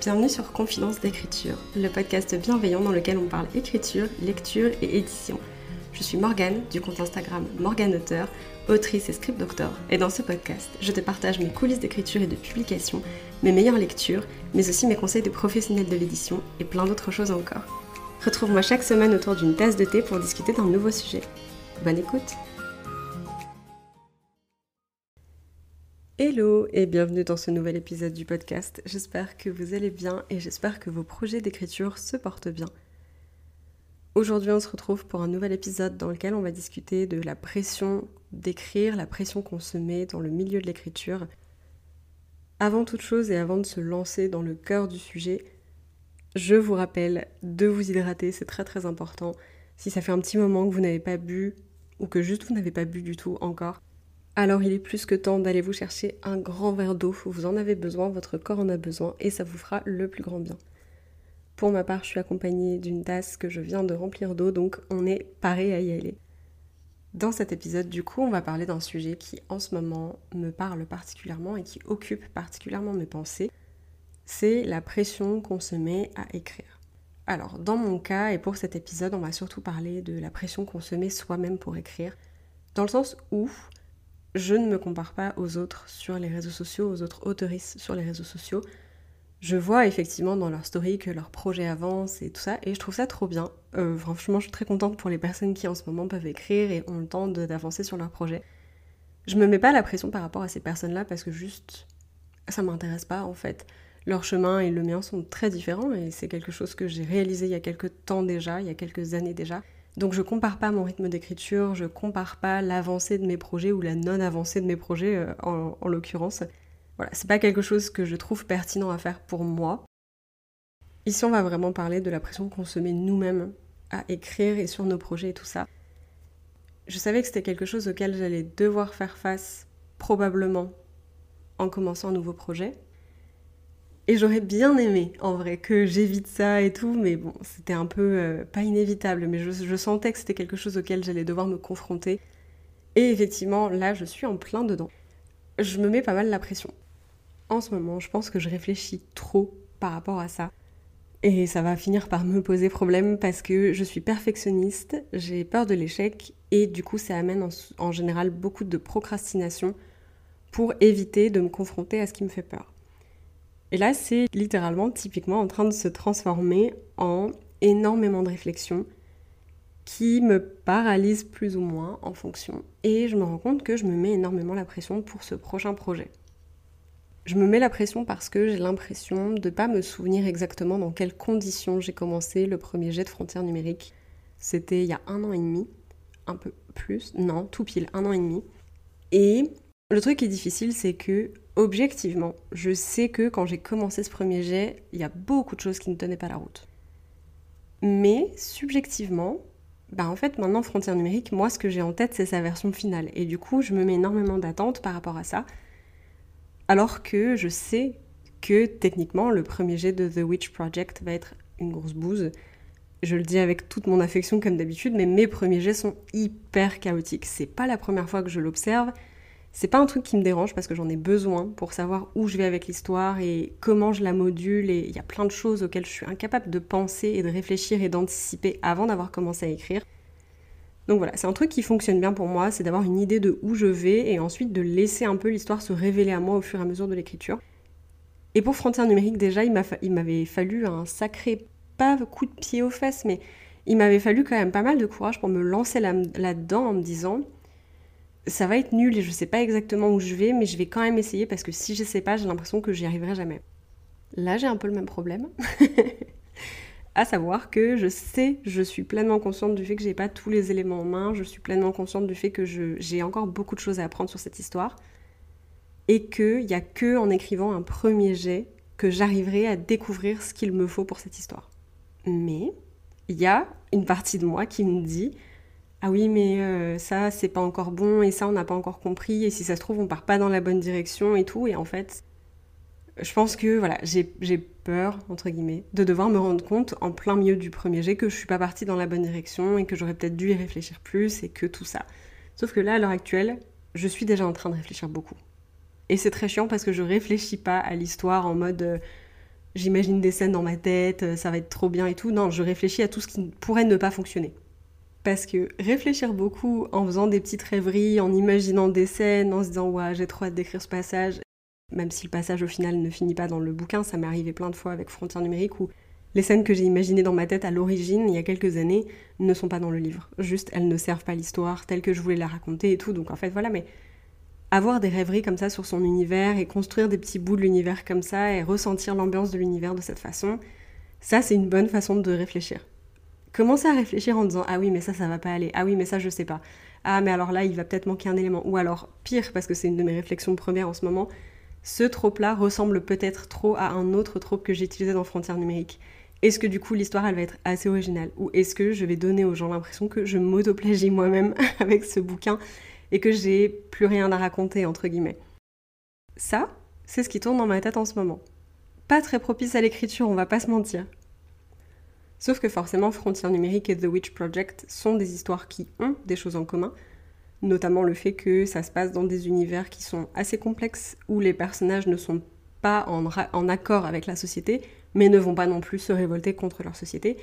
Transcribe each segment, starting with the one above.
Bienvenue sur Confidence d'écriture, le podcast bienveillant dans lequel on parle écriture, lecture et édition. Je suis Morgane du compte Instagram Morgane Auteur, autrice et script doctor, et dans ce podcast, je te partage mes coulisses d'écriture et de publication, mes meilleures lectures, mais aussi mes conseils de professionnels de l'édition et plein d'autres choses encore. Retrouve-moi chaque semaine autour d'une tasse de thé pour discuter d'un nouveau sujet. Bonne écoute Hello et bienvenue dans ce nouvel épisode du podcast. J'espère que vous allez bien et j'espère que vos projets d'écriture se portent bien. Aujourd'hui on se retrouve pour un nouvel épisode dans lequel on va discuter de la pression d'écrire, la pression qu'on se met dans le milieu de l'écriture. Avant toute chose et avant de se lancer dans le cœur du sujet, je vous rappelle de vous hydrater, c'est très très important. Si ça fait un petit moment que vous n'avez pas bu ou que juste vous n'avez pas bu du tout encore, alors il est plus que temps d'aller vous chercher un grand verre d'eau. Vous en avez besoin, votre corps en a besoin et ça vous fera le plus grand bien. Pour ma part, je suis accompagnée d'une tasse que je viens de remplir d'eau, donc on est paré à y aller. Dans cet épisode, du coup, on va parler d'un sujet qui en ce moment me parle particulièrement et qui occupe particulièrement mes pensées. C'est la pression qu'on se met à écrire. Alors, dans mon cas, et pour cet épisode, on va surtout parler de la pression qu'on se met soi-même pour écrire, dans le sens où je ne me compare pas aux autres sur les réseaux sociaux, aux autres autoristes sur les réseaux sociaux. Je vois effectivement dans leur story que leur projet avance et tout ça, et je trouve ça trop bien. Euh, franchement, je suis très contente pour les personnes qui en ce moment peuvent écrire et ont le temps d'avancer sur leur projet. Je me mets pas la pression par rapport à ces personnes-là parce que juste ça m'intéresse pas en fait. Leur chemin et le mien sont très différents et c'est quelque chose que j'ai réalisé il y a quelques temps déjà, il y a quelques années déjà. Donc je compare pas mon rythme d'écriture, je compare pas l'avancée de mes projets ou la non-avancée de mes projets euh, en, l'occurrence. Voilà, c'est pas quelque chose que je trouve pertinent à faire pour moi. Ici, on va vraiment parler de la pression qu'on se met nous-mêmes à écrire et sur nos projets et tout ça. Je savais que c'était quelque chose auquel j'allais devoir faire face probablement en commençant un nouveau projet. Et j'aurais bien aimé, en vrai, que j'évite ça et tout, mais bon, c'était un peu, euh, pas inévitable, mais je, sentais que c'était quelque chose auquel j'allais devoir me confronter. Et effectivement, là, je suis en plein dedans. Je me mets pas mal la pression. En ce moment, je pense que je réfléchis trop par rapport à ça. Et ça va finir par me poser problème parce que je suis perfectionniste, j'ai peur de l'échec et du coup ça amène en général beaucoup de procrastination pour éviter de me confronter à ce qui me fait peur. Et là, c'est littéralement, typiquement, en train de se transformer en énormément de réflexions qui me paralysent plus ou moins en fonction. Et je me rends compte que je me mets énormément la pression pour ce prochain projet. Je me mets la pression parce que j'ai l'impression de ne pas me souvenir exactement dans quelles conditions j'ai commencé le premier jet de frontières numériques. C'était il y a un an et demi, un peu plus, non, tout pile, un an et demi. Et le truc qui est difficile, c'est que objectivement, je sais que quand j'ai commencé ce premier jet, il y a beaucoup de choses qui ne tenaient pas la route. Mais subjectivement, bah en fait maintenant Frontière numérique, moi ce que j'ai en tête c'est sa version finale. Et du coup je me mets énormément d'attentes par rapport à ça. Alors que je sais que techniquement le premier jet de The Witch Project va être une grosse bouse. Je le dis avec toute mon affection comme d'habitude, mais mes premiers jets sont hyper chaotiques. C'est pas la première fois que je l'observe c'est pas un truc qui me dérange parce que j'en ai besoin pour savoir où je vais avec l'histoire et comment je la module. Et il y a plein de choses auxquelles je suis incapable de penser et de réfléchir et d'anticiper avant d'avoir commencé à écrire. Donc voilà, c'est un truc qui fonctionne bien pour moi, c'est d'avoir une idée de où je vais et ensuite de laisser un peu l'histoire se révéler à moi au fur et à mesure de l'écriture. Et pour Frontières numériques, déjà, il m'avait fallu un sacré, coup de pied aux fesses, mais il m'avait fallu quand même pas mal de courage pour me lancer là-dedans en me disant ça va être nul et je sais pas exactement où je vais, mais je vais quand même essayer parce que si je sais pas, j'ai l'impression que j'y arriverai jamais. Là, j'ai un peu le même problème. à savoir que je sais, je suis pleinement consciente du fait que j'ai pas tous les éléments en main, je suis pleinement consciente du fait que j'ai encore beaucoup de choses à apprendre sur cette histoire et qu'il n'y a que en écrivant un premier jet que j'arriverai à découvrir ce qu'il me faut pour cette histoire. Mais il y a une partie de moi qui me dit ah oui, mais euh, ça, c'est pas encore bon, et ça, on n'a pas encore compris, et si ça se trouve, on part pas dans la bonne direction et tout. Et en fait, je pense que voilà, j'ai peur, entre guillemets, de devoir me rendre compte en plein milieu du premier jet que je suis pas partie dans la bonne direction et que j'aurais peut-être dû y réfléchir plus et que tout ça. Sauf que là, à l'heure actuelle, je suis déjà en train de réfléchir beaucoup. Et c'est très chiant parce que je réfléchis pas à l'histoire en mode. Euh, j'imagine des scènes dans ma tête, euh, ça va être trop bien et tout. Non, je réfléchis à tout ce qui pourrait ne pas fonctionner. Parce que réfléchir beaucoup en faisant des petites rêveries, en imaginant des scènes, en se disant ouais j'ai trop hâte d'écrire ce passage, même si le passage au final ne finit pas dans le bouquin, ça m'est arrivé plein de fois avec Frontières numériques où les scènes que j'ai imaginées dans ma tête à l'origine, il y a quelques années, ne sont pas dans le livre. Juste, elles ne servent pas l'histoire telle que je voulais la raconter et tout. Donc en fait, voilà, mais avoir des rêveries comme ça sur son univers et construire des petits bouts de l'univers comme ça et ressentir l'ambiance de l'univers de cette façon, ça c'est une bonne façon de réfléchir. Commencer à réfléchir en disant ah oui mais ça ça va pas aller, ah oui mais ça je sais pas, ah mais alors là il va peut-être manquer un élément, ou alors pire parce que c'est une de mes réflexions premières en ce moment, ce trope-là ressemble peut-être trop à un autre trope que j'ai utilisé dans Frontières numériques. Est-ce que du coup l'histoire elle va être assez originale? Ou est-ce que je vais donner aux gens l'impression que je m'autoplagie moi-même avec ce bouquin et que j'ai plus rien à raconter, entre guillemets? Ça, c'est ce qui tourne dans ma tête en ce moment. Pas très propice à l'écriture, on va pas se mentir. Sauf que forcément, Frontières numériques et The Witch Project sont des histoires qui ont des choses en commun, notamment le fait que ça se passe dans des univers qui sont assez complexes, où les personnages ne sont pas en, en accord avec la société, mais ne vont pas non plus se révolter contre leur société,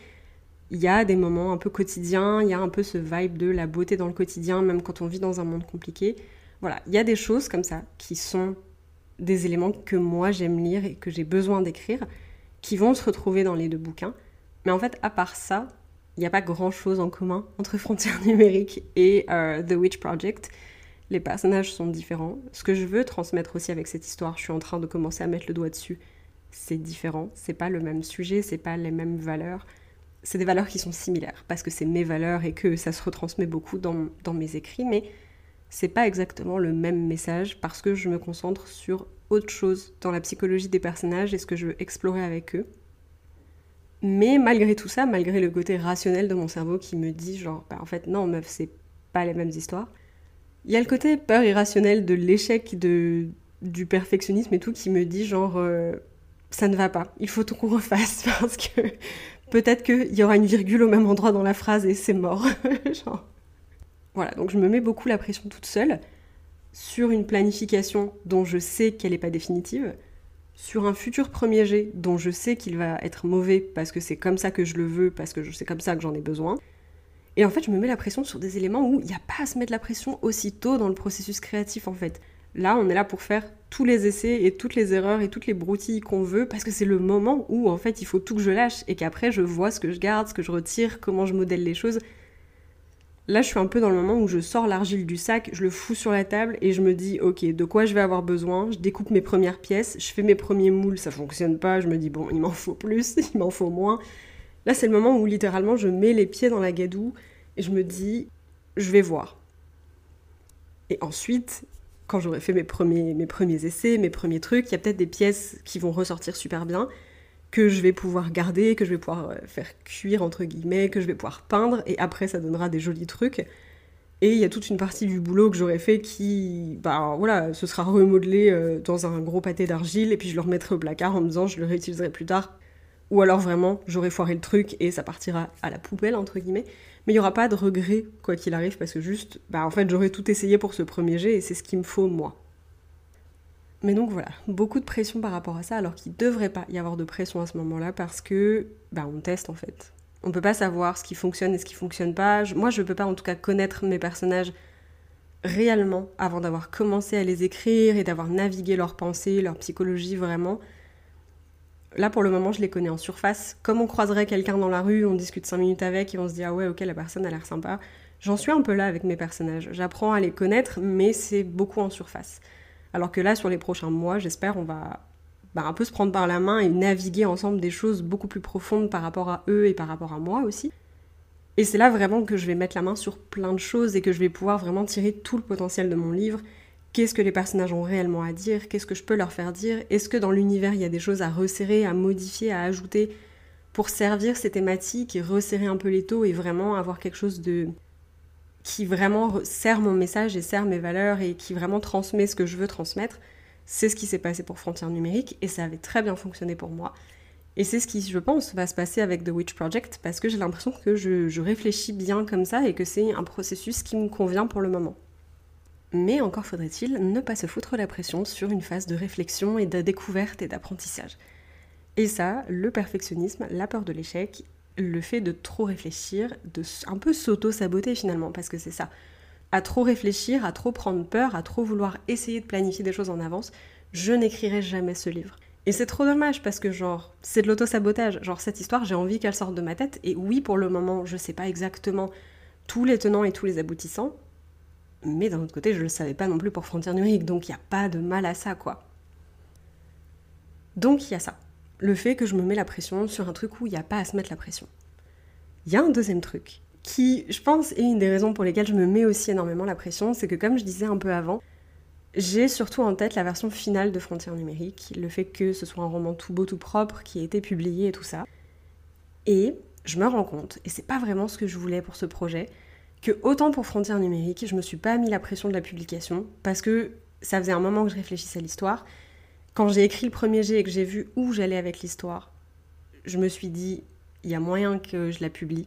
il y a des moments un peu quotidiens, il y a un peu ce vibe de la beauté dans le quotidien, même quand on vit dans un monde compliqué. Voilà, il y a des choses comme ça qui sont des éléments que moi j'aime lire et que j'ai besoin d'écrire, qui vont se retrouver dans les deux bouquins. Mais en fait, à part ça, il n'y a pas grand-chose en commun entre Frontières numériques et euh, The Witch Project. Les personnages sont différents. Ce que je veux transmettre aussi avec cette histoire, je suis en train de commencer à mettre le doigt dessus, c'est différent. C'est pas le même sujet, c'est pas les mêmes valeurs c'est des valeurs qui sont similaires, parce que c'est mes valeurs et que ça se retransmet beaucoup dans, mes écrits, mais c'est pas exactement le même message parce que je me concentre sur autre chose dans la psychologie des personnages et ce que je veux explorer avec eux. Mais malgré tout ça, malgré le côté rationnel de mon cerveau qui me dit genre, bah, en fait non meuf, c'est pas les mêmes histoires, il y a le côté peur irrationnel de l'échec, de, du perfectionnisme et tout qui me dit genre, euh, ça ne va pas, il faut qu'on refasse parce que peut-être qu'il y aura une virgule au même endroit dans la phrase et c'est mort. Voilà, donc je me mets beaucoup la pression toute seule sur une planification dont je sais qu'elle n'est pas définitive, sur un futur premier jet dont je sais qu'il va être mauvais parce que c'est comme ça que je le veux, parce que c'est comme ça que j'en ai besoin. Et en fait, je me mets la pression sur des éléments où il n'y a pas à se mettre la pression aussitôt dans le processus créatif en fait. Là, on est là pour faire tous les essais et toutes les erreurs et toutes les broutilles qu'on veut parce que c'est le moment où en fait il faut tout que je lâche et qu'après je vois ce que je garde, ce que je retire, comment je modèle les choses. Là, je suis un peu dans le moment où je sors l'argile du sac, je le fous sur la table et je me dis OK, de quoi je vais avoir besoin? Je découpe mes premières pièces, je fais mes premiers moules, ça fonctionne pas, je me dis bon, il m'en faut plus, il m'en faut moins. Là, c'est le moment où littéralement je mets les pieds dans la gadoue et je me dis je vais voir. Et ensuite, quand j'aurai fait mes premiers, mes premiers essais, mes premiers trucs, il y a peut-être des pièces qui vont ressortir super bien, que je vais pouvoir garder, que je vais pouvoir euh, faire cuire entre guillemets, que je vais pouvoir peindre, et après ça donnera des jolis trucs. Et il y a toute une partie du boulot que j'aurais fait qui, bah voilà, ce sera remodelé euh, dans un gros pâté d'argile, et puis je le remettrai au placard en me disant je le réutiliserai plus tard. Ou alors vraiment, j'aurai foiré le truc et ça partira à la poubelle, entre guillemets. Mais il n'y aura pas de regret, quoi qu'il arrive, parce que juste, bah en fait, j'aurais tout essayé pour ce premier jet et c'est ce qu'il me faut moi. Mais donc voilà, beaucoup de pression par rapport à ça, alors qu'il ne devrait pas y avoir de pression à ce moment-là, parce que, bah on teste en fait. On peut pas savoir ce qui fonctionne et ce qui fonctionne pas. moi, je peux pas en tout cas connaître mes personnages réellement avant d'avoir commencé à les écrire et d'avoir navigué leurs pensées, leur psychologie vraiment. Là, pour le moment, je les connais en surface. Comme on croiserait quelqu'un dans la rue, on discute 5 minutes avec et on se dit Ah ouais, ok, la personne a l'air sympa. J'en suis un peu là avec mes personnages. J'apprends à les connaître, mais c'est beaucoup en surface. Alors que là, sur les prochains mois, j'espère, on va bah, un peu se prendre par la main et naviguer ensemble des choses beaucoup plus profondes par rapport à eux et par rapport à moi aussi. Et c'est là vraiment que je vais mettre la main sur plein de choses et que je vais pouvoir vraiment tirer tout le potentiel de mon livre. Qu'est-ce que les personnages ont réellement à dire? Qu'est-ce que je peux leur faire dire? Est-ce que dans l'univers, il y a des choses à resserrer, à modifier, à ajouter pour servir ces thématiques et resserrer un peu les taux et vraiment avoir quelque chose de qui vraiment sert mon message et sert mes valeurs et qui vraiment transmet ce que je veux transmettre. C'est ce qui s'est passé pour Frontières numériques et ça avait très bien fonctionné pour moi. Et c'est ce qui, je pense, va se passer avec The Witch Project parce que j'ai l'impression que je réfléchis bien comme ça et que c'est un processus qui me convient pour le moment. Mais encore faudrait-il ne pas se foutre la pression sur une phase de réflexion et de découverte et d'apprentissage. Et ça, le perfectionnisme, la peur de l'échec, le fait de trop réfléchir, de un peu s'auto-saboter finalement, parce que c'est ça. À trop réfléchir, à trop prendre peur, à trop vouloir essayer de planifier des choses en avance, je n'écrirai jamais ce livre. Et c'est trop dommage parce que genre, c'est de l'auto-sabotage. Genre, cette histoire, j'ai envie qu'elle sorte de ma tête. Et oui, pour le moment, je sais pas exactement tous les tenants et tous les aboutissants. Mais d'un autre côté, je le savais pas non plus pour Frontières numériques. Donc, il n'y a pas de mal à ça, quoi. Donc, il y a ça. Le fait que je me mets la pression sur un truc où il n'y a pas à se mettre la pression. Il y a un deuxième truc qui, je pense, est une des raisons pour lesquelles je me mets aussi énormément la pression. C'est que, comme je disais un peu avant, j'ai surtout en tête la version finale de Frontières numériques, le fait que ce soit un roman tout beau, tout propre, qui a été publié et tout ça. Et je me rends compte, et c'est pas vraiment ce que je voulais pour ce projet, que autant pour Frontières numériques, je me suis pas mis la pression de la publication, parce que ça faisait un moment que je réfléchissais à l'histoire. Quand j'ai écrit le premier jet et que j'ai vu où j'allais avec l'histoire, je me suis dit, il y a moyen que je la publie.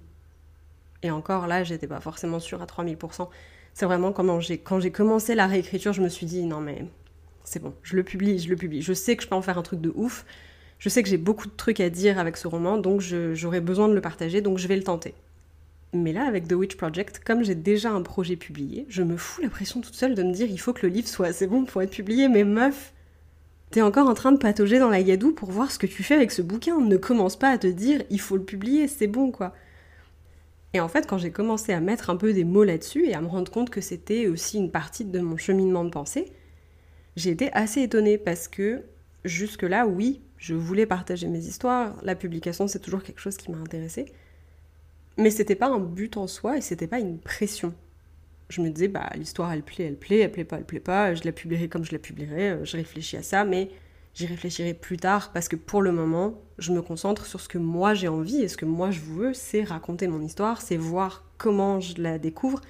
Et encore là, j'étais pas forcément sûre à 3000%. C'est vraiment comment j'ai, quand j'ai commencé la réécriture, je me suis dit non mais c'est bon, je le publie, je le publie. Je sais que je peux en faire un truc de ouf. Je sais que j'ai beaucoup de trucs à dire avec ce roman, donc j'aurais besoin de le partager, donc je vais le tenter. Mais là, avec The Witch Project, comme j'ai déjà un projet publié, je me fous la pression toute seule de me dire il faut que le livre soit assez bon pour être publié, mais meuf, t'es encore en train de patauger dans la gadoue pour voir ce que tu fais avec ce bouquin. Ne commence pas à te dire il faut le publier, c'est bon quoi. Et en fait, quand j'ai commencé à mettre un peu des mots là-dessus et à me rendre compte que c'était aussi une partie de mon cheminement de pensée, j'ai été assez étonnée parce que jusque-là, oui, je voulais partager mes histoires, la publication c'est toujours quelque chose qui m'a intéressée, mais c'était pas un but en soi et c'était pas une pression. Je me disais, bah l'histoire elle plaît, elle plaît, elle plaît pas, elle plaît pas, je la publierai comme je la publierai, euh, je réfléchis à ça, mais J'y réfléchirai plus tard parce que pour le moment, je me concentre sur ce que moi j'ai envie et ce que moi je veux, c'est raconter mon histoire, c'est voir comment je la découvre,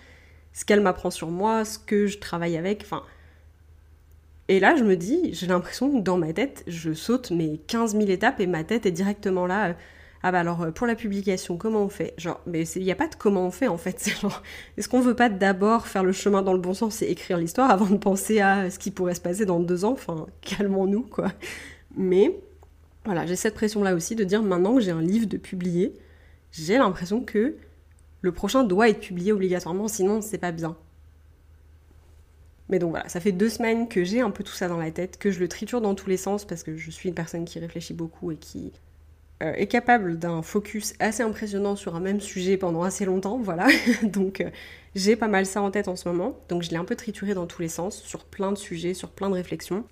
ce qu'elle m'apprend sur moi, ce que je travaille avec, enfin... Et là, je me dis, j'ai l'impression que dans ma tête, je saute mes 15 000 étapes et ma tête est directement là. Euh, ah bah alors euh, pour la publication, comment on fait? Genre, mais il n'y a pas de comment on fait en fait. Genre, est-ce qu'on veut pas d'abord faire le chemin dans le bon sens et écrire l'histoire avant de penser à ce qui pourrait se passer dans deux ans? Enfin, calmons-nous quoi. Mais voilà, j'ai cette pression là aussi de dire maintenant que j'ai un livre de publier, j'ai l'impression que le prochain doit être publié obligatoirement, sinon c'est pas bien. Mais donc voilà, ça fait deux semaines que j'ai un peu tout ça dans la tête, que je le triture dans tous les sens parce que je suis une personne qui réfléchit beaucoup et qui est capable d'un focus assez impressionnant sur un même sujet pendant assez longtemps, voilà. Donc euh, j'ai pas mal ça en tête en ce moment. Donc je l'ai un peu trituré dans tous les sens, sur plein de sujets, sur plein de réflexions.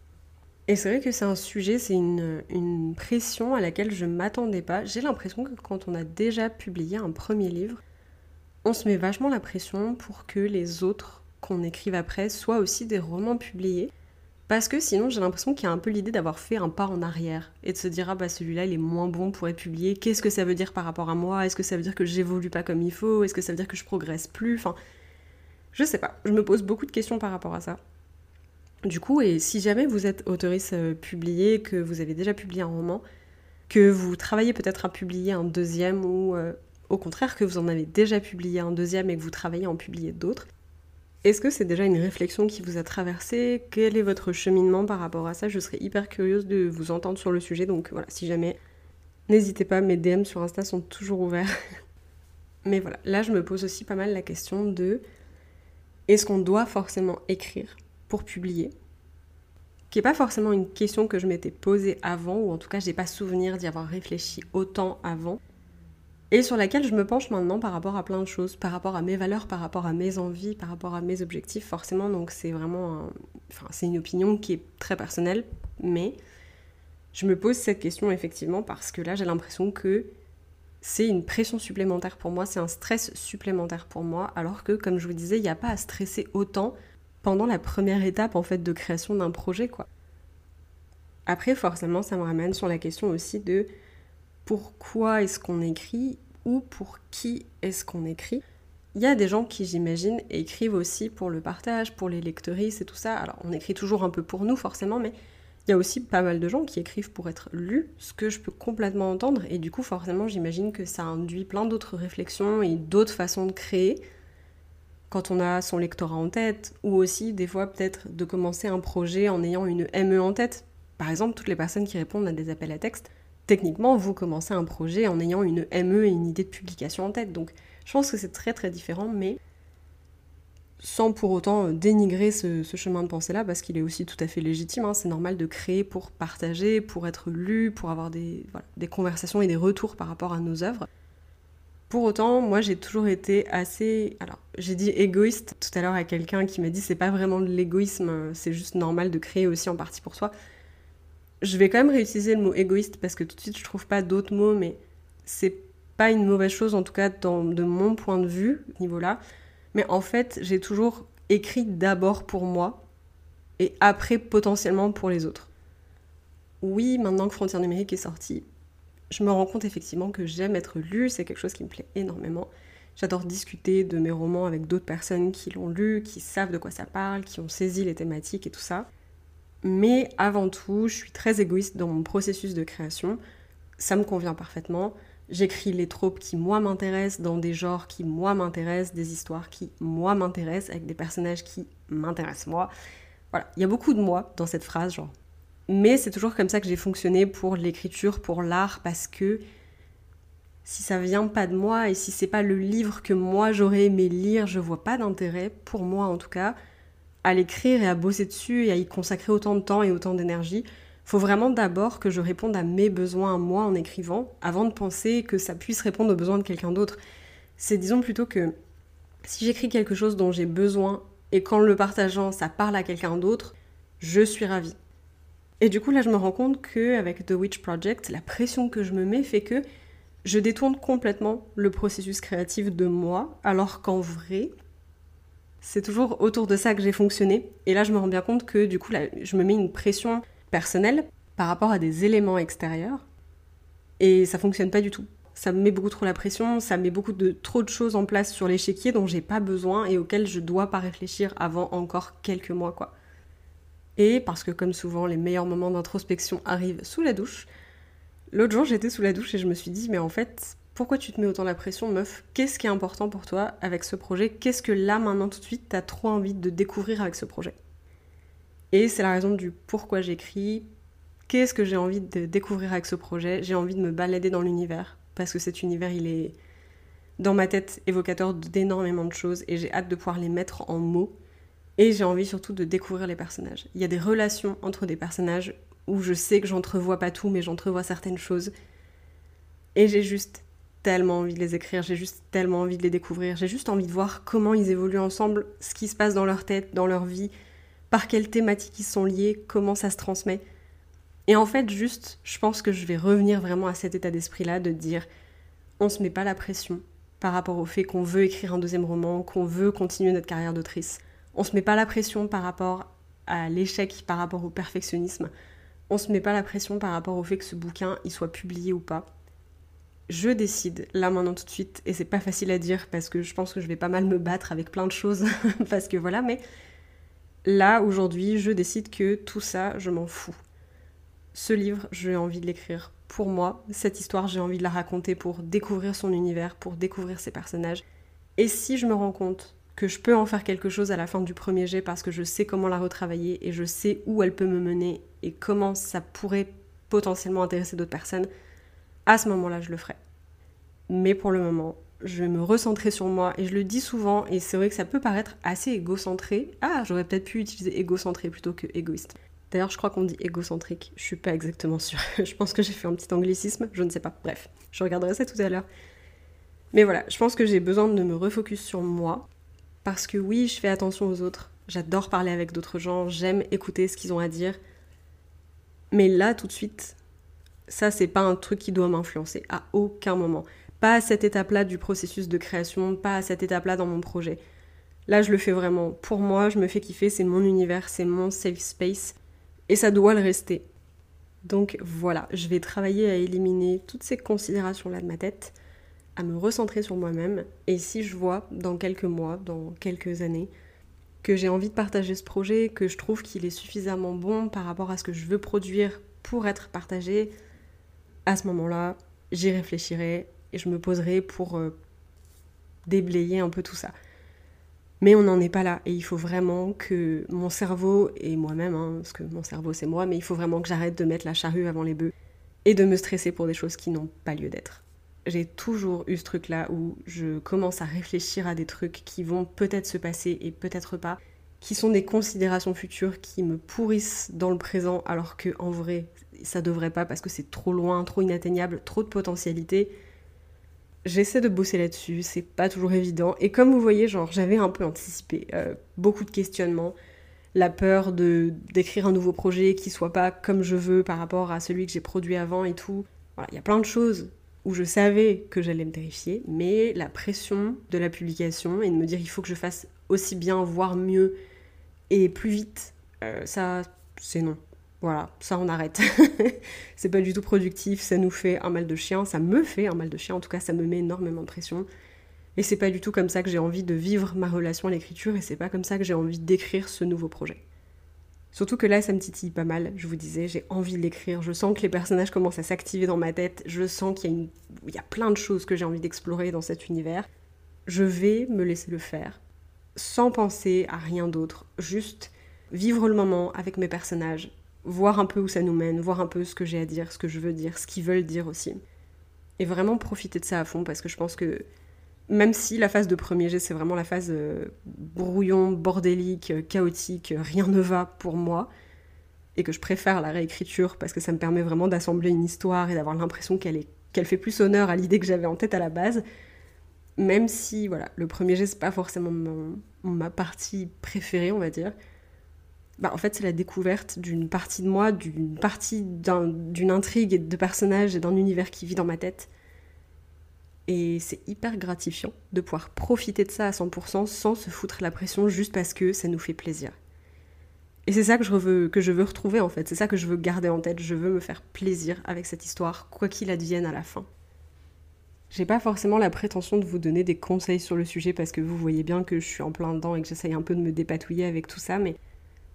Et c'est vrai que c'est un sujet, c'est une, une, pression à laquelle je m'attendais pas. J'ai l'impression que quand on a déjà publié un premier livre, on se met vachement la pression pour que les autres qu'on écrive après soient aussi des romans publiés. Parce que sinon, j'ai l'impression qu'il y a un peu l'idée d'avoir fait un pas en arrière et de se dire ah bah celui-là il est moins bon pour être publié. Qu'est-ce que ça veut dire par rapport à moi? Est-ce que ça veut dire que j'évolue pas comme il faut? Est-ce que ça veut dire que je progresse plus? Enfin, je sais pas. Je me pose beaucoup de questions par rapport à ça. Du coup, et si jamais vous êtes autoriste euh, publié, que vous avez déjà publié un roman, que vous travaillez peut-être à publier un deuxième ou euh, au contraire que vous en avez déjà publié un deuxième et que vous travaillez à en publier d'autres, est-ce que c'est déjà une réflexion qui vous a traversé? Quel est votre cheminement par rapport à ça? Je serais hyper curieuse de vous entendre sur le sujet, donc voilà, si jamais, n'hésitez pas, mes DM sur Insta sont toujours ouverts. Mais voilà, là je me pose aussi pas mal la question de est-ce qu'on doit forcément écrire pour publier? Qui n'est pas forcément une question que je m'étais posée avant, ou en tout cas j'ai pas souvenir d'y avoir réfléchi autant avant et sur laquelle je me penche maintenant par rapport à plein de choses, par rapport à mes valeurs, par rapport à mes envies, par rapport à mes objectifs, forcément. Donc c'est vraiment, enfin c'est une opinion qui est très personnelle, mais je me pose cette question effectivement parce que là j'ai l'impression que c'est une pression supplémentaire pour moi, c'est un stress supplémentaire pour moi, alors que comme je vous disais, il n'y a pas à stresser autant pendant la première étape en fait de création d'un projet quoi. Après forcément ça me ramène sur la question aussi de pourquoi est-ce qu'on écrit ou pour qui est-ce qu'on écrit. Il y a des gens qui, j'imagine, écrivent aussi pour le partage, pour les lectrices et tout ça. Alors, on écrit toujours un peu pour nous, forcément, mais il y a aussi pas mal de gens qui écrivent pour être lus, ce que je peux complètement entendre. Et du coup, forcément, j'imagine que ça induit plein d'autres réflexions et d'autres façons de créer quand on a son lectorat en tête, ou aussi des fois peut-être de commencer un projet en ayant une ME en tête. Par exemple, toutes les personnes qui répondent à des appels à texte, techniquement, vous commencez un projet en ayant une ME et une idée de publication en tête. Donc je pense que c'est très très différent, mais sans pour autant dénigrer ce, chemin de pensée-là, parce qu'il est aussi tout à fait légitime. Hein. C'est normal de créer pour partager, pour être lu, pour avoir des, conversations et des retours par rapport à nos œuvres. Pour autant, moi j'ai toujours été assez. Alors, j'ai dit égoïste tout à l'heure à quelqu'un qui m'a dit c'est pas vraiment de l'égoïsme, c'est juste normal de créer aussi en partie pour soi. Je vais quand même réutiliser le mot égoïste parce que tout de suite je trouve pas d'autres mots, mais c'est pas une mauvaise chose en tout cas de mon point de vue, niveau-là. Mais en fait, j'ai toujours écrit d'abord pour moi et après potentiellement pour les autres. Oui, maintenant que Frontières numériques est sorti, je me rends compte effectivement que j'aime être lu, c'est quelque chose qui me plaît énormément. J'adore discuter de mes romans avec d'autres personnes qui l'ont lu, qui savent de quoi ça parle, qui ont saisi les thématiques et tout ça. Mais avant tout, je suis très égoïste dans mon processus de création. Ça me convient parfaitement. J'écris les tropes qui moi m'intéressent, dans des genres qui moi m'intéressent, des histoires qui moi m'intéressent, avec des personnages qui m'intéressent moi. Voilà, il y a beaucoup de moi dans cette phrase, genre mais c'est toujours comme ça que j'ai fonctionné pour l'écriture, pour l'art, parce que si ça vient pas de moi et si c'est pas le livre que moi j'aurais aimé lire, je vois pas d'intérêt, pour moi en tout cas, à l'écrire et à bosser dessus et à y consacrer autant de temps et autant d'énergie. Faut vraiment d'abord que je réponde à mes besoins à moi en écrivant, avant de penser que ça puisse répondre aux besoins de quelqu'un d'autre. C'est disons plutôt que si j'écris quelque chose dont j'ai besoin et qu'en le partageant ça parle à quelqu'un d'autre, je suis ravie. Et du coup, là, je me rends compte qu'avec The Witch Project, la pression que je me mets fait que je détourne complètement le processus créatif de moi, alors qu'en vrai, c'est toujours autour de ça que j'ai fonctionné. Et là, je me rends bien compte que du coup, je me mets une pression personnelle par rapport à des éléments extérieurs. Et ça fonctionne pas du tout. Ça me met beaucoup trop la pression, ça met beaucoup trop de choses en place sur l'échiquier dont j'ai pas besoin et auxquelles je dois pas réfléchir avant encore quelques mois, quoi. Et parce que comme souvent, les meilleurs moments d'introspection arrivent sous la douche. L'autre jour, j'étais sous la douche et je me suis dit, mais en fait, pourquoi tu te mets autant la pression, meuf? Qu'est-ce qui est important pour toi avec ce projet? Qu'est-ce que là, maintenant, tout de suite, t'as trop envie de découvrir avec ce projet? Et c'est la raison du pourquoi j'écris. Qu'est-ce que j'ai envie de découvrir avec ce projet? J'ai envie de me balader dans l'univers. Parce que cet univers, il est dans ma tête évocateur d'énormément de choses et j'ai hâte de pouvoir les mettre en mots et j'ai envie surtout de découvrir les personnages. Il y a des relations entre des personnages où je sais que j'entrevois pas tout, mais j'entrevois certaines choses. Et j'ai juste tellement envie de les écrire, j'ai juste tellement envie de les découvrir, j'ai juste envie de voir comment ils évoluent ensemble, ce qui se passe dans leur tête, dans leur vie, par quelles thématiques ils sont liés, comment ça se transmet. Et en fait, juste, je pense que je vais revenir vraiment à cet état d'esprit-là de dire on se met pas la pression par rapport au fait qu'on veut écrire un deuxième roman, qu'on veut continuer notre carrière d'autrice. On se met pas la pression par rapport à l'échec, par rapport au perfectionnisme. On se met pas la pression par rapport au fait que ce bouquin il soit publié ou pas. Je décide là maintenant tout de suite et c'est pas facile à dire parce que je pense que je vais pas mal me battre avec plein de choses parce que voilà mais là aujourd'hui je décide que tout ça je m'en fous. Ce livre j'ai envie de l'écrire pour moi, cette histoire j'ai envie de la raconter pour découvrir son univers, pour découvrir ses personnages. Et si je me rends compte que je peux en faire quelque chose à la fin du premier jet parce que je sais comment la retravailler et je sais où elle peut me mener et comment ça pourrait potentiellement intéresser d'autres personnes, à ce moment-là, je le ferai. Mais pour le moment, je vais me recentrer sur moi et je le dis souvent et c'est vrai que ça peut paraître assez égocentré. Ah, j'aurais peut-être pu utiliser égocentré plutôt que égoïste. D'ailleurs, je crois qu'on dit égocentrique, je suis pas exactement sûre. je pense que j'ai fait un petit anglicisme, je ne sais pas. Bref, je regarderai ça tout à l'heure. Mais voilà, je pense que j'ai besoin de me refocus sur moi parce que oui, je fais attention aux autres. J'adore parler avec d'autres gens, j'aime écouter ce qu'ils ont à dire. Mais là, tout de suite, ça, c'est pas un truc qui doit m'influencer à aucun moment. Pas à cette étape-là du processus de création, pas à cette étape-là dans mon projet. Là, je le fais vraiment. Pour moi, je me fais kiffer, c'est mon univers, c'est mon safe space. Et ça doit le rester. Donc voilà, je vais travailler à éliminer toutes ces considérations-là de ma tête à me recentrer sur moi-même. Et si je vois dans quelques mois, dans quelques années, que j'ai envie de partager ce projet, que je trouve qu'il est suffisamment bon par rapport à ce que je veux produire pour être partagé, à ce moment-là, j'y réfléchirai et je me poserai pour euh, déblayer un peu tout ça. Mais on n'en est pas là et il faut vraiment que mon cerveau et moi-même, hein, parce que mon cerveau c'est moi, mais il faut vraiment que j'arrête de mettre la charrue avant les bœufs et de me stresser pour des choses qui n'ont pas lieu d'être. J'ai toujours eu ce truc-là où je commence à réfléchir à des trucs qui vont peut-être se passer et peut-être pas, qui sont des considérations futures qui me pourrissent dans le présent alors que en vrai ça devrait pas parce que c'est trop loin, trop inatteignable, trop de potentialité. J'essaie de bosser là-dessus, c'est pas toujours évident. Et comme vous voyez, genre j'avais un peu anticipé euh, beaucoup de questionnements, la peur de d'écrire un nouveau projet qui soit pas comme je veux par rapport à celui que j'ai produit avant et tout. Voilà, il y a plein de choses où je savais que j'allais me terrifier, mais la pression de la publication et de me dire il faut que je fasse aussi bien, voire mieux et plus vite, euh, ça c'est non. Voilà, ça on arrête. c'est pas du tout productif, ça nous fait un mal de chien, ça me fait un mal de chien, en tout cas ça me met énormément de pression. Et c'est pas du tout comme ça que j'ai envie de vivre ma relation à l'écriture et c'est pas comme ça que j'ai envie d'écrire ce nouveau projet. Surtout que là, ça me titille pas mal, je vous disais, j'ai envie de l'écrire, je sens que les personnages commencent à s'activer dans ma tête, je sens qu'il y, une... Y a plein de choses que j'ai envie d'explorer dans cet univers. Je vais me laisser le faire, sans penser à rien d'autre, juste vivre le moment avec mes personnages, voir un peu où ça nous mène, voir un peu ce que j'ai à dire, ce que je veux dire, ce qu'ils veulent dire aussi. Et vraiment profiter de ça à fond parce que je pense que même si la phase de premier jet c'est vraiment la phase euh, brouillon, bordélique, euh, chaotique, euh, rien ne va pour moi, et que je préfère la réécriture parce que ça me permet vraiment d'assembler une histoire et d'avoir l'impression qu'elle fait plus honneur à l'idée que j'avais en tête à la base, même si voilà, le premier jet c'est pas forcément ma partie préférée, on va dire, bah, en fait, c'est la découverte d'une partie de moi, d'une partie d'une intrigue de personnages et d'un univers qui vit dans ma tête. Et c'est hyper gratifiant de pouvoir profiter de ça à 100% sans se foutre la pression juste parce que ça nous fait plaisir. Et c'est ça que je, veux, que je veux retrouver en fait, c'est ça que je veux garder en tête, je veux me faire plaisir avec cette histoire, quoi qu'il advienne à la fin. J'ai pas forcément la prétention de vous donner des conseils sur le sujet parce que vous voyez bien que je suis en plein dedans et que j'essaye un peu de me dépatouiller avec tout ça, mais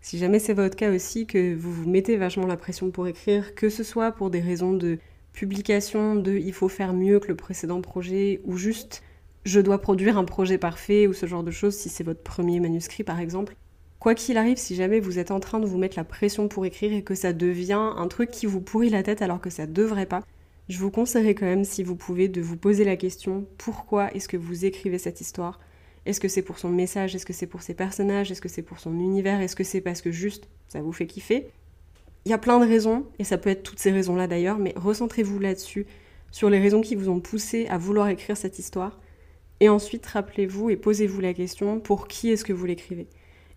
si jamais c'est votre cas aussi, que vous vous mettez vachement la pression pour écrire, que ce soit pour des raisons de publication, de il faut faire mieux que le précédent projet, ou juste je dois produire un projet parfait, ou ce genre de choses, si c'est votre premier manuscrit par exemple. Quoi qu'il arrive, si jamais vous êtes en train de vous mettre la pression pour écrire et que ça devient un truc qui vous pourrit la tête alors que ça devrait pas, je vous conseillerais quand même, si vous pouvez, de vous poser la question pourquoi est-ce que vous écrivez cette histoire? Est-ce que c'est pour son message? Est-ce que c'est pour ses personnages? Est-ce que c'est pour son univers? Est-ce que c'est parce que juste ça vous fait kiffer? Il y a plein de raisons, et ça peut être toutes ces raisons-là d'ailleurs, mais recentrez-vous là-dessus, sur les raisons qui vous ont poussé à vouloir écrire cette histoire. Et ensuite, rappelez-vous et posez-vous la question pour qui est-ce que vous l'écrivez?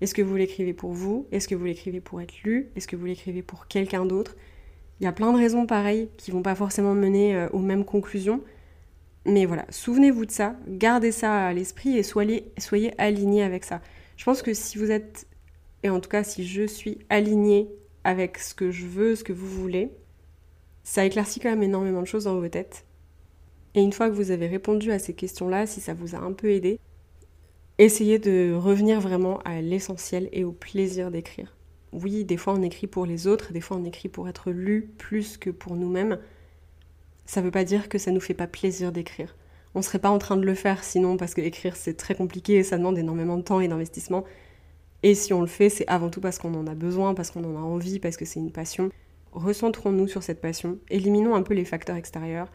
Est-ce que vous l'écrivez pour vous? Est-ce que vous l'écrivez pour être lu? Est-ce que vous l'écrivez pour quelqu'un d'autre? Il y a plein de raisons pareilles qui vont pas forcément mener euh, aux mêmes conclusions, mais voilà, souvenez-vous de ça, gardez ça à l'esprit et soyez, soyez alignés avec ça. Je pense que si vous êtes, et en tout cas si je suis alignée avec ce que je veux, ce que vous voulez, ça éclaircit quand même énormément de choses dans vos têtes. Et une fois que vous avez répondu à ces questions-là, si ça vous a un peu aidé, essayez de revenir vraiment à l'essentiel et au plaisir d'écrire. Oui, des fois on écrit pour les autres, des fois on écrit pour être lu plus que pour nous-mêmes ça veut pas dire que ça nous fait pas plaisir d'écrire. On serait pas en train de le faire sinon parce que écrire c'est très compliqué et ça demande énormément de temps et d'investissement. Et si on le fait, c'est avant tout parce qu'on en a besoin, parce qu'on en a envie, parce que c'est une passion. Recentrons-nous sur cette passion, éliminons un peu les facteurs extérieurs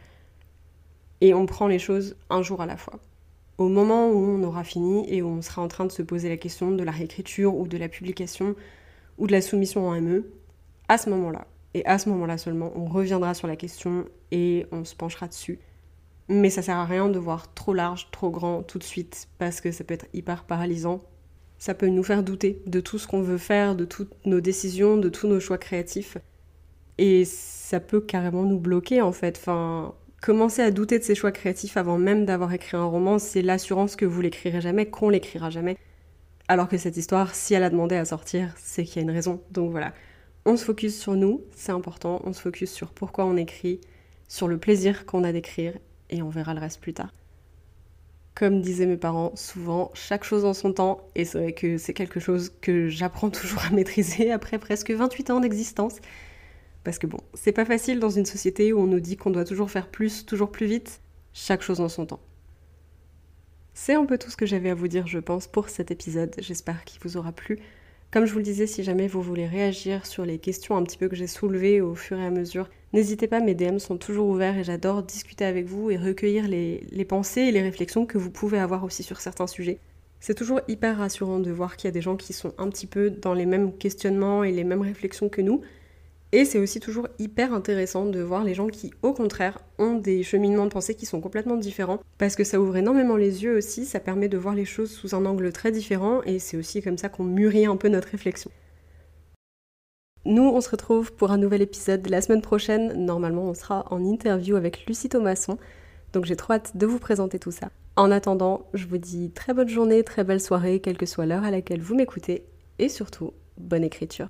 et on prend les choses un jour à la fois. Au moment où on aura fini et où on sera en train de se poser la question de la réécriture ou de la publication ou de la soumission en ME, à ce moment-là, et à ce moment-là seulement, on reviendra sur la question et on se penchera dessus. Mais ça sert à rien de voir trop large, trop grand tout de suite, parce que ça peut être hyper paralysant. Ça peut nous faire douter de tout ce qu'on veut faire, de toutes nos décisions, de tous nos choix créatifs. Et ça peut carrément nous bloquer en fait. Enfin, commencer à douter de ses choix créatifs avant même d'avoir écrit un roman, c'est l'assurance que vous l'écrirez jamais, qu'on l'écrira jamais. Alors que cette histoire, si elle a demandé à sortir, c'est qu'il y a une raison. Donc voilà on se focus sur nous, c'est important, on se focus sur pourquoi on écrit, sur le plaisir qu'on a d'écrire, et on verra le reste plus tard. Comme disaient mes parents, souvent, chaque chose en son temps, et c'est vrai que c'est quelque chose que j'apprends toujours à maîtriser après presque 28 ans d'existence. Parce que bon, c'est pas facile dans une société où on nous dit qu'on doit toujours faire plus, toujours plus vite, chaque chose en son temps. C'est un peu tout ce que j'avais à vous dire, je pense, pour cet épisode. J'espère qu'il vous aura plu. Comme je vous le disais, si jamais vous voulez réagir sur les questions un petit peu que j'ai soulevées au fur et à mesure, N'hésitez pas, mes DM sont toujours ouverts et j'adore discuter avec vous et recueillir les, les pensées et les réflexions que vous pouvez avoir aussi sur certains sujets. C'est toujours hyper rassurant de voir qu'il y a des gens qui sont un petit peu dans les mêmes questionnements et les mêmes réflexions que nous. Et c'est aussi toujours hyper intéressant de voir les gens qui, au contraire, ont des cheminements de pensée qui sont complètement différents, parce que ça ouvre énormément les yeux aussi, ça permet de voir les choses sous un angle très différent, et c'est aussi comme ça qu'on mûrit un peu notre réflexion. Nous, on se retrouve pour un nouvel épisode la semaine prochaine. Normalement, on sera en interview avec Lucie Thomasson. Donc j'ai trop hâte de vous présenter tout ça. En attendant, je vous dis très bonne journée, très belle soirée, quelle que soit l'heure à laquelle vous m'écoutez. Et surtout, bonne écriture.